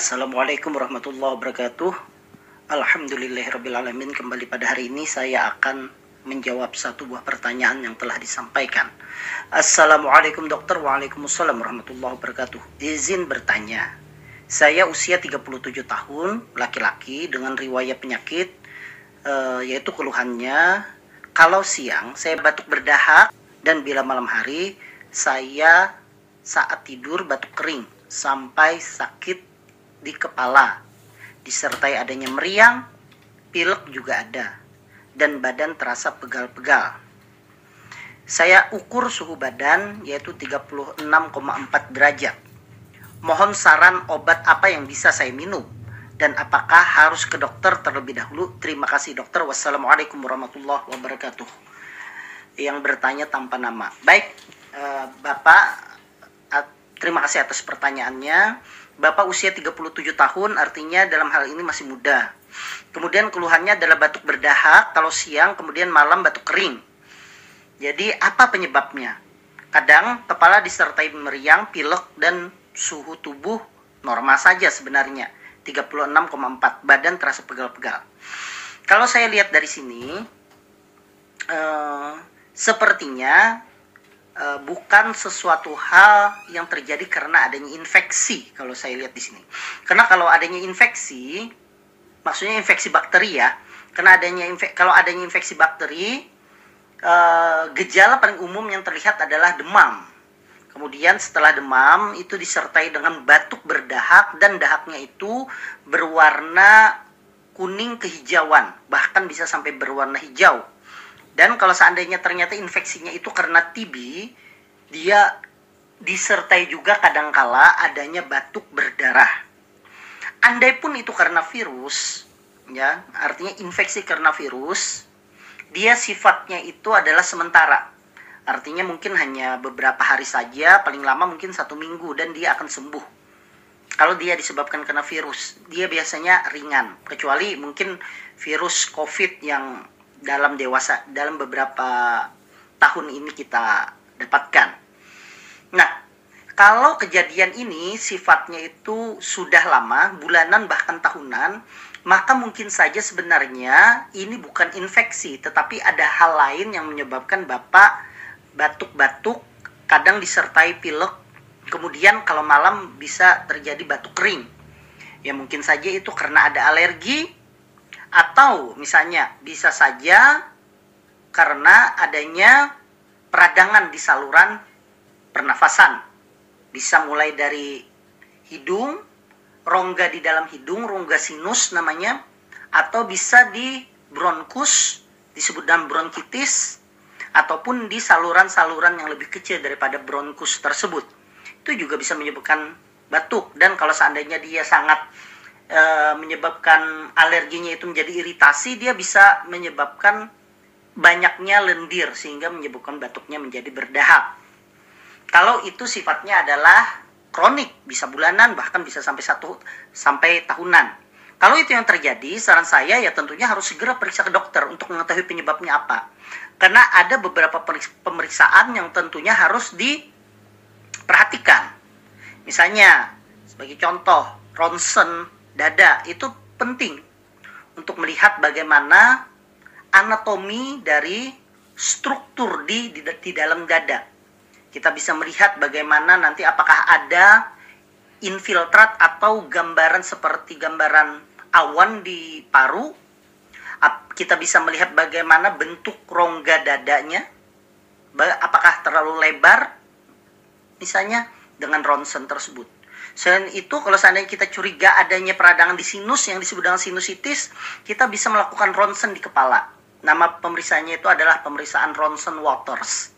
Assalamualaikum warahmatullahi wabarakatuh. Alhamdulillahirrabbilalamin. Kembali pada hari ini saya akan menjawab satu buah pertanyaan yang telah disampaikan. Assalamualaikum dokter. Waalaikumsalam warahmatullahi wabarakatuh. Izin bertanya. Saya usia 37 tahun, laki-laki dengan riwayat penyakit uh, yaitu keluhannya kalau siang saya batuk berdahak dan bila malam hari saya saat tidur batuk kering sampai sakit di kepala disertai adanya meriang, pilek juga ada dan badan terasa pegal-pegal. Saya ukur suhu badan yaitu 36,4 derajat. Mohon saran obat apa yang bisa saya minum dan apakah harus ke dokter terlebih dahulu? Terima kasih dokter. Wassalamualaikum warahmatullahi wabarakatuh. Yang bertanya tanpa nama. Baik, uh, Bapak, uh, terima kasih atas pertanyaannya. Bapak usia 37 tahun, artinya dalam hal ini masih muda. Kemudian keluhannya adalah batuk berdahak kalau siang, kemudian malam batuk kering. Jadi apa penyebabnya? Kadang kepala disertai meriang, pilek, dan suhu tubuh normal saja sebenarnya 36,4 badan terasa pegal-pegal kalau saya lihat dari sini uh, sepertinya uh, bukan sesuatu hal yang terjadi karena adanya infeksi kalau saya lihat di sini karena kalau adanya infeksi maksudnya infeksi bakteri ya karena adanya infek kalau adanya infeksi bakteri uh, gejala paling umum yang terlihat adalah demam Kemudian setelah demam itu disertai dengan batuk berdahak dan dahaknya itu berwarna kuning kehijauan, bahkan bisa sampai berwarna hijau. Dan kalau seandainya ternyata infeksinya itu karena TB, dia disertai juga kadangkala adanya batuk berdarah. Andai pun itu karena virus, ya, artinya infeksi karena virus, dia sifatnya itu adalah sementara Artinya mungkin hanya beberapa hari saja, paling lama mungkin satu minggu dan dia akan sembuh. Kalau dia disebabkan karena virus, dia biasanya ringan. Kecuali mungkin virus COVID yang dalam dewasa, dalam beberapa tahun ini kita dapatkan. Nah, kalau kejadian ini sifatnya itu sudah lama, bulanan bahkan tahunan, maka mungkin saja sebenarnya ini bukan infeksi, tetapi ada hal lain yang menyebabkan Bapak batuk-batuk, kadang disertai pilek, kemudian kalau malam bisa terjadi batuk kering. Ya mungkin saja itu karena ada alergi atau misalnya bisa saja karena adanya peradangan di saluran pernafasan. Bisa mulai dari hidung, rongga di dalam hidung, rongga sinus namanya, atau bisa di bronkus, disebut dalam bronkitis, ataupun di saluran-saluran yang lebih kecil daripada bronkus tersebut. Itu juga bisa menyebabkan batuk dan kalau seandainya dia sangat e, menyebabkan alerginya itu menjadi iritasi, dia bisa menyebabkan banyaknya lendir sehingga menyebabkan batuknya menjadi berdahak. Kalau itu sifatnya adalah kronik, bisa bulanan bahkan bisa sampai satu sampai tahunan. Kalau itu yang terjadi, saran saya ya tentunya harus segera periksa ke dokter untuk mengetahui penyebabnya apa. Karena ada beberapa pemeriksaan yang tentunya harus diperhatikan. Misalnya, sebagai contoh, ronsen dada itu penting untuk melihat bagaimana anatomi dari struktur di, di, di dalam dada. Kita bisa melihat bagaimana nanti apakah ada infiltrat atau gambaran seperti gambaran awan di paru. Kita bisa melihat bagaimana bentuk rongga dadanya. Apakah terlalu lebar misalnya dengan ronsen tersebut selain itu kalau seandainya kita curiga adanya peradangan di sinus yang disebut dengan sinusitis kita bisa melakukan ronsen di kepala. Nama pemeriksaannya itu adalah pemeriksaan ronsen waters.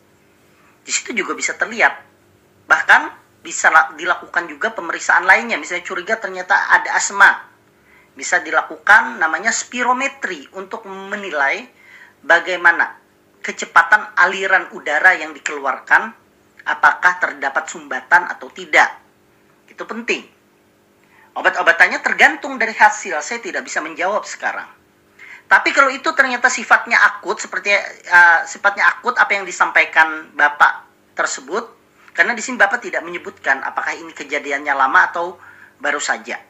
Di situ juga bisa terlihat. Bahkan bisa dilakukan juga pemeriksaan lainnya. Misalnya curiga ternyata ada asma. Bisa dilakukan namanya spirometri untuk menilai bagaimana kecepatan aliran udara yang dikeluarkan apakah terdapat sumbatan atau tidak. Itu penting. Obat-obatannya tergantung dari hasil. Saya tidak bisa menjawab sekarang. Tapi kalau itu ternyata sifatnya akut, seperti uh, sifatnya akut apa yang disampaikan Bapak tersebut, karena di sini Bapak tidak menyebutkan apakah ini kejadiannya lama atau baru saja.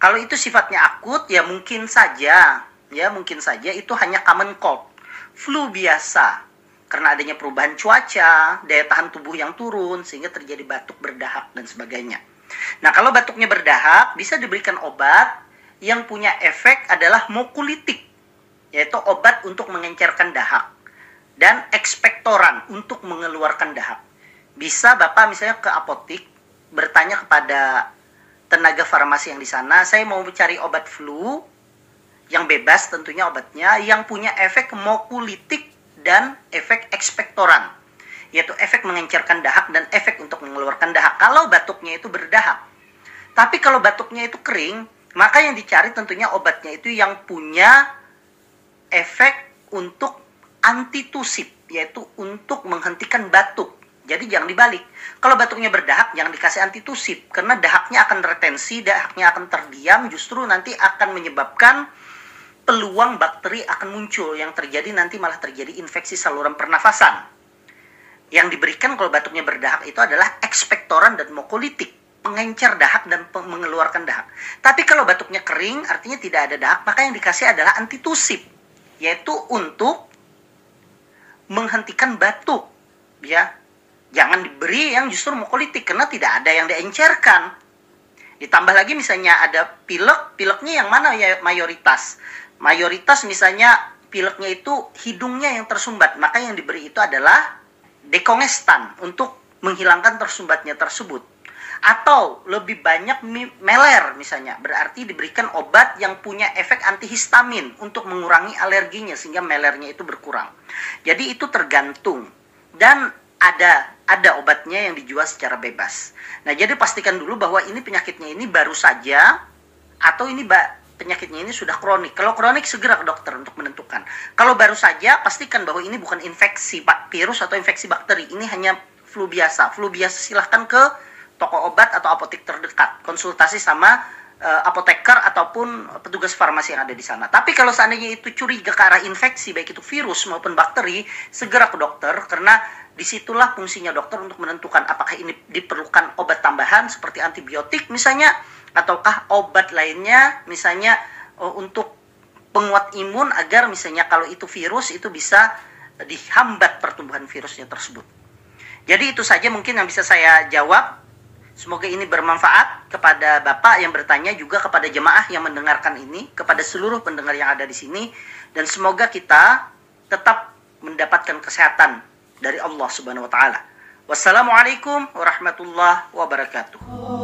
Kalau itu sifatnya akut ya mungkin saja ya mungkin saja itu hanya common cold, flu biasa karena adanya perubahan cuaca, daya tahan tubuh yang turun sehingga terjadi batuk berdahak dan sebagainya. Nah, kalau batuknya berdahak bisa diberikan obat yang punya efek adalah mukulitik yaitu obat untuk mengencerkan dahak dan ekspektoran untuk mengeluarkan dahak. Bisa Bapak misalnya ke apotik bertanya kepada tenaga farmasi yang di sana, saya mau mencari obat flu yang bebas tentunya obatnya yang punya efek mokulitik dan efek ekspektoran yaitu efek mengencerkan dahak dan efek untuk mengeluarkan dahak kalau batuknya itu berdahak. Tapi kalau batuknya itu kering, maka yang dicari tentunya obatnya itu yang punya efek untuk antitusip yaitu untuk menghentikan batuk jadi jangan dibalik. Kalau batuknya berdahak, jangan dikasih antitusip. Karena dahaknya akan retensi, dahaknya akan terdiam, justru nanti akan menyebabkan peluang bakteri akan muncul. Yang terjadi nanti malah terjadi infeksi saluran pernafasan. Yang diberikan kalau batuknya berdahak itu adalah ekspektoran dan mokolitik. Pengencer dahak dan mengeluarkan dahak. Tapi kalau batuknya kering, artinya tidak ada dahak, maka yang dikasih adalah antitusip. Yaitu untuk menghentikan batuk. Ya, jangan diberi yang justru mukolitik karena tidak ada yang diencerkan. Ditambah lagi misalnya ada pilek, pileknya yang mana ya mayoritas? Mayoritas misalnya pileknya itu hidungnya yang tersumbat, maka yang diberi itu adalah dekongestan untuk menghilangkan tersumbatnya tersebut. Atau lebih banyak meler misalnya, berarti diberikan obat yang punya efek antihistamin untuk mengurangi alerginya sehingga melernya itu berkurang. Jadi itu tergantung. Dan ada ada obatnya yang dijual secara bebas. Nah, jadi pastikan dulu bahwa ini penyakitnya ini baru saja atau ini penyakitnya ini sudah kronik. Kalau kronik segera ke dokter untuk menentukan. Kalau baru saja pastikan bahwa ini bukan infeksi virus atau infeksi bakteri. Ini hanya flu biasa. Flu biasa silahkan ke toko obat atau apotek terdekat. Konsultasi sama uh, apoteker ataupun petugas farmasi yang ada di sana. Tapi kalau seandainya itu curiga ke arah infeksi baik itu virus maupun bakteri, segera ke dokter karena di situlah fungsinya dokter untuk menentukan apakah ini diperlukan obat tambahan seperti antibiotik misalnya ataukah obat lainnya misalnya uh, untuk penguat imun agar misalnya kalau itu virus itu bisa dihambat pertumbuhan virusnya tersebut. Jadi itu saja mungkin yang bisa saya jawab. Semoga ini bermanfaat kepada Bapak yang bertanya juga kepada jemaah yang mendengarkan ini, kepada seluruh pendengar yang ada di sini dan semoga kita tetap mendapatkan kesehatan dari Allah Subhanahu wa taala. Wassalamualaikum warahmatullahi wabarakatuh.